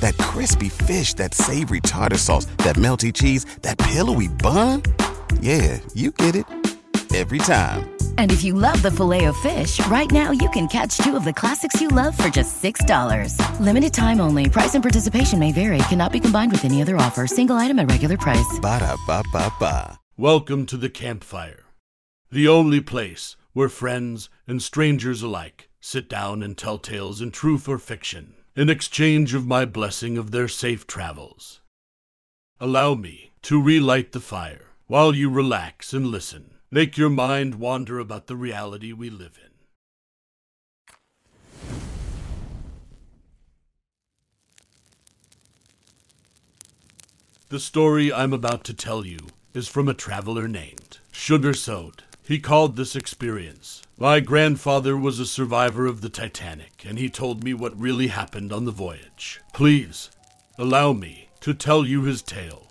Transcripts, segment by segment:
That crispy fish, that savory tartar sauce, that melty cheese, that pillowy bun. Yeah, you get it every time. And if you love the Filet-O-Fish, right now you can catch two of the classics you love for just $6. Limited time only. Price and participation may vary. Cannot be combined with any other offer. Single item at regular price. Ba da ba ba ba. Welcome to the campfire, the only place where friends and strangers alike sit down and tell tales in truth or fiction in exchange of my blessing of their safe travels. Allow me to relight the fire while you relax and listen. Make your mind wander about the reality we live in. The story I'm about to tell you is from a traveler named Sugar. He called this experience. My grandfather was a survivor of the Titanic, and he told me what really happened on the voyage. Please, allow me to tell you his tale.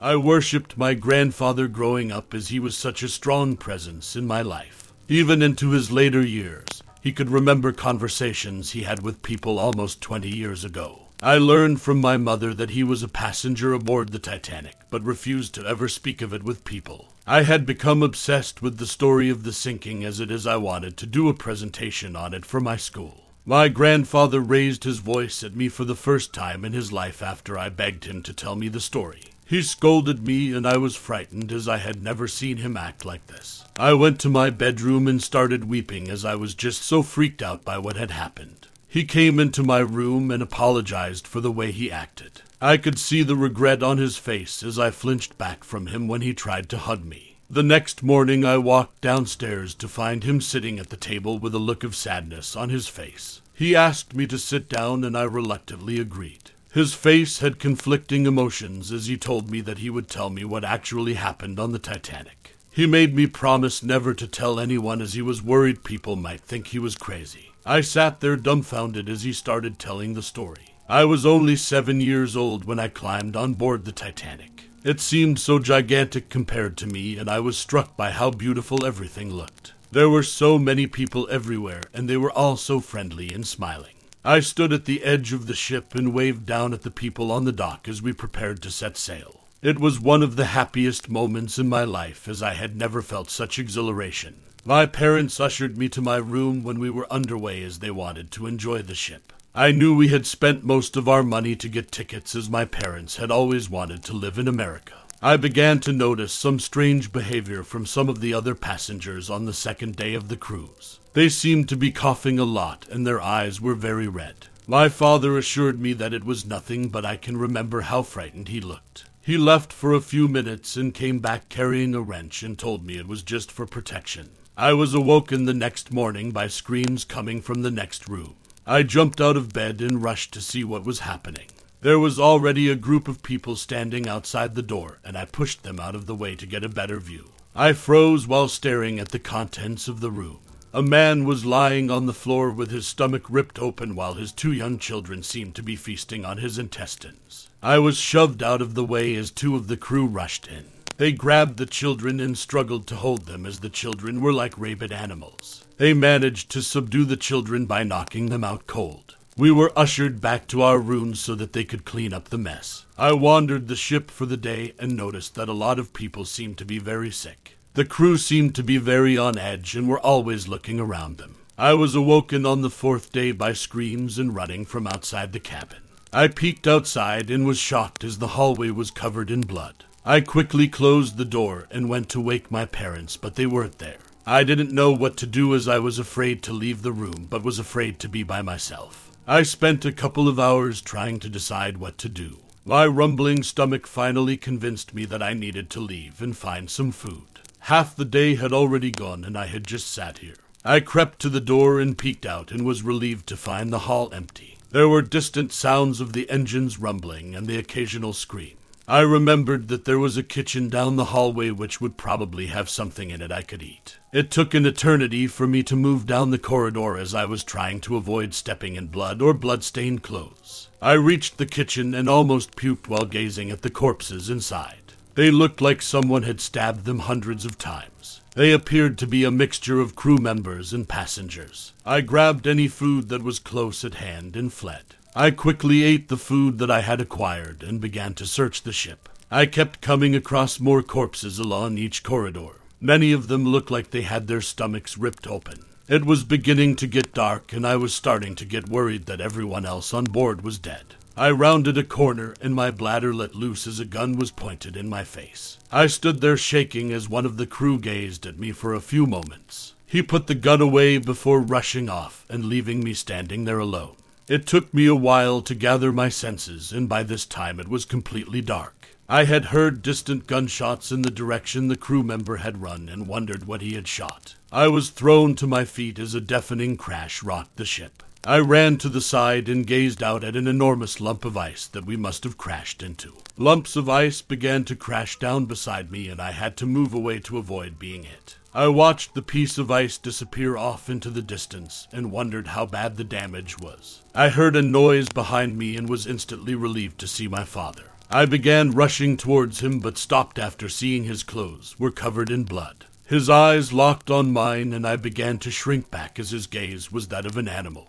I worshipped my grandfather growing up as he was such a strong presence in my life. Even into his later years, he could remember conversations he had with people almost 20 years ago. I learned from my mother that he was a passenger aboard the Titanic, but refused to ever speak of it with people. I had become obsessed with the story of the sinking as it is I wanted to do a presentation on it for my school. My grandfather raised his voice at me for the first time in his life after I begged him to tell me the story. He scolded me, and I was frightened, as I had never seen him act like this. I went to my bedroom and started weeping, as I was just so freaked out by what had happened. He came into my room and apologized for the way he acted. I could see the regret on his face as I flinched back from him when he tried to hug me. The next morning I walked downstairs to find him sitting at the table with a look of sadness on his face. He asked me to sit down, and I reluctantly agreed. His face had conflicting emotions as he told me that he would tell me what actually happened on the Titanic. He made me promise never to tell anyone as he was worried people might think he was crazy. I sat there dumbfounded as he started telling the story. I was only seven years old when I climbed on board the Titanic. It seemed so gigantic compared to me, and I was struck by how beautiful everything looked. There were so many people everywhere, and they were all so friendly and smiling. I stood at the edge of the ship and waved down at the people on the dock as we prepared to set sail. It was one of the happiest moments in my life, as I had never felt such exhilaration. My parents ushered me to my room when we were underway as they wanted to enjoy the ship. I knew we had spent most of our money to get tickets as my parents had always wanted to live in America. I began to notice some strange behavior from some of the other passengers on the second day of the cruise. They seemed to be coughing a lot, and their eyes were very red. My father assured me that it was nothing, but I can remember how frightened he looked. He left for a few minutes and came back carrying a wrench and told me it was just for protection. I was awoken the next morning by screams coming from the next room. I jumped out of bed and rushed to see what was happening. There was already a group of people standing outside the door, and I pushed them out of the way to get a better view. I froze while staring at the contents of the room. A man was lying on the floor with his stomach ripped open while his two young children seemed to be feasting on his intestines. I was shoved out of the way as two of the crew rushed in. They grabbed the children and struggled to hold them as the children were like rabid animals. They managed to subdue the children by knocking them out cold. We were ushered back to our rooms so that they could clean up the mess. I wandered the ship for the day and noticed that a lot of people seemed to be very sick. The crew seemed to be very on edge and were always looking around them. I was awoken on the fourth day by screams and running from outside the cabin. I peeked outside and was shocked as the hallway was covered in blood. I quickly closed the door and went to wake my parents, but they weren't there. I didn't know what to do as I was afraid to leave the room, but was afraid to be by myself. I spent a couple of hours trying to decide what to do. My rumbling stomach finally convinced me that I needed to leave and find some food. Half the day had already gone, and I had just sat here. I crept to the door and peeked out, and was relieved to find the hall empty. There were distant sounds of the engines rumbling and the occasional scream. I remembered that there was a kitchen down the hallway which would probably have something in it I could eat. It took an eternity for me to move down the corridor as I was trying to avoid stepping in blood or blood-stained clothes. I reached the kitchen and almost puked while gazing at the corpses inside. They looked like someone had stabbed them hundreds of times. They appeared to be a mixture of crew members and passengers. I grabbed any food that was close at hand and fled. I quickly ate the food that I had acquired and began to search the ship. I kept coming across more corpses along each corridor. Many of them looked like they had their stomachs ripped open. It was beginning to get dark, and I was starting to get worried that everyone else on board was dead. I rounded a corner, and my bladder let loose as a gun was pointed in my face. I stood there shaking as one of the crew gazed at me for a few moments. He put the gun away before rushing off and leaving me standing there alone. It took me a while to gather my senses, and by this time it was completely dark. I had heard distant gunshots in the direction the crew member had run and wondered what he had shot. I was thrown to my feet as a deafening crash rocked the ship. I ran to the side and gazed out at an enormous lump of ice that we must have crashed into. Lumps of ice began to crash down beside me, and I had to move away to avoid being hit. I watched the piece of ice disappear off into the distance and wondered how bad the damage was. I heard a noise behind me and was instantly relieved to see my father. I began rushing towards him, but stopped after seeing his clothes were covered in blood. His eyes locked on mine, and I began to shrink back as his gaze was that of an animal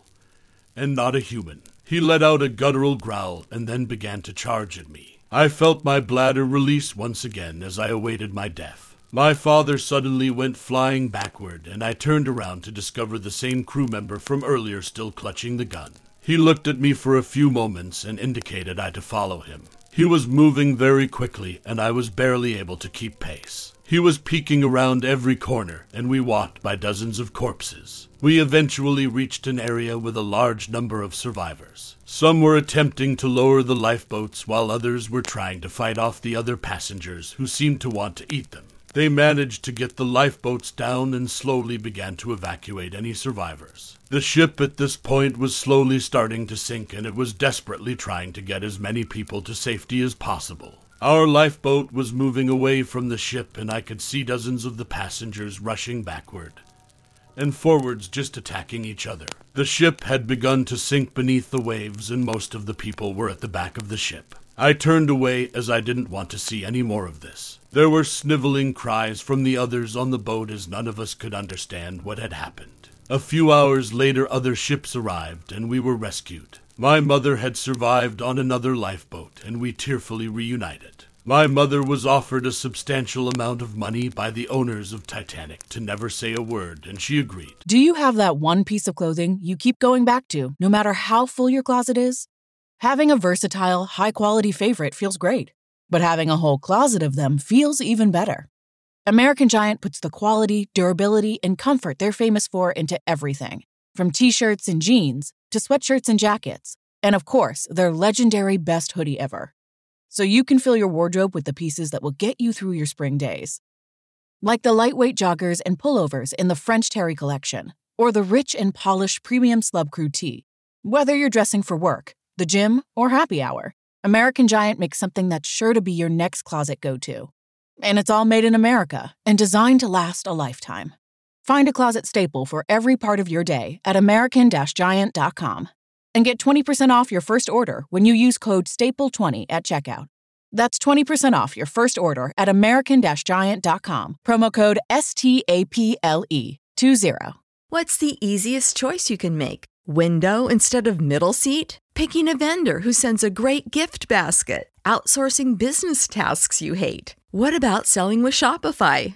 and not a human. He let out a guttural growl and then began to charge at me. I felt my bladder release once again as I awaited my death. My father suddenly went flying backward, and I turned around to discover the same crew member from earlier still clutching the gun. He looked at me for a few moments and indicated I to follow him. He was moving very quickly, and I was barely able to keep pace. He was peeking around every corner, and we walked by dozens of corpses. We eventually reached an area with a large number of survivors. Some were attempting to lower the lifeboats, while others were trying to fight off the other passengers who seemed to want to eat them. They managed to get the lifeboats down and slowly began to evacuate any survivors. The ship at this point was slowly starting to sink, and it was desperately trying to get as many people to safety as possible. Our lifeboat was moving away from the ship, and I could see dozens of the passengers rushing backward and forwards just attacking each other. The ship had begun to sink beneath the waves, and most of the people were at the back of the ship. I turned away as I didn't want to see any more of this. There were sniveling cries from the others on the boat as none of us could understand what had happened. A few hours later, other ships arrived, and we were rescued. My mother had survived on another lifeboat, and we tearfully reunited. My mother was offered a substantial amount of money by the owners of Titanic to never say a word, and she agreed. Do you have that one piece of clothing you keep going back to, no matter how full your closet is? Having a versatile, high quality favorite feels great, but having a whole closet of them feels even better. American Giant puts the quality, durability, and comfort they're famous for into everything from t shirts and jeans to sweatshirts and jackets, and of course, their legendary best hoodie ever. So you can fill your wardrobe with the pieces that will get you through your spring days. Like the lightweight joggers and pullovers in the French Terry collection, or the rich and polished premium Slub Crew tee. Whether you're dressing for work, the gym, or happy hour, American Giant makes something that's sure to be your next closet go to. And it's all made in America and designed to last a lifetime. Find a closet staple for every part of your day at American Giant.com and get 20% off your first order when you use code STAPLE20 at checkout. That's 20% off your first order at American Giant.com. Promo code STAPLE 20. What's the easiest choice you can make? Window instead of middle seat? Picking a vendor who sends a great gift basket? Outsourcing business tasks you hate? What about selling with Shopify?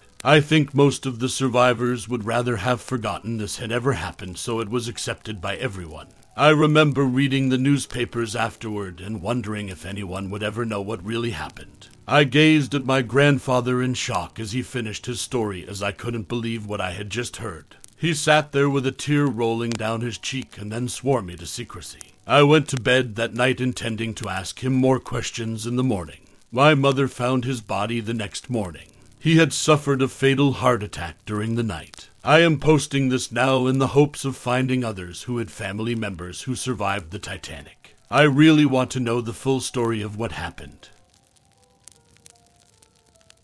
I think most of the survivors would rather have forgotten this had ever happened, so it was accepted by everyone. I remember reading the newspapers afterward and wondering if anyone would ever know what really happened. I gazed at my grandfather in shock as he finished his story, as I couldn't believe what I had just heard. He sat there with a tear rolling down his cheek and then swore me to secrecy. I went to bed that night intending to ask him more questions in the morning. My mother found his body the next morning. He had suffered a fatal heart attack during the night. I am posting this now in the hopes of finding others who had family members who survived the Titanic. I really want to know the full story of what happened.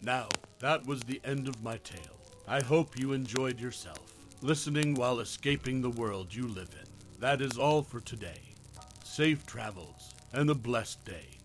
Now, that was the end of my tale. I hope you enjoyed yourself, listening while escaping the world you live in. That is all for today. Safe travels and a blessed day.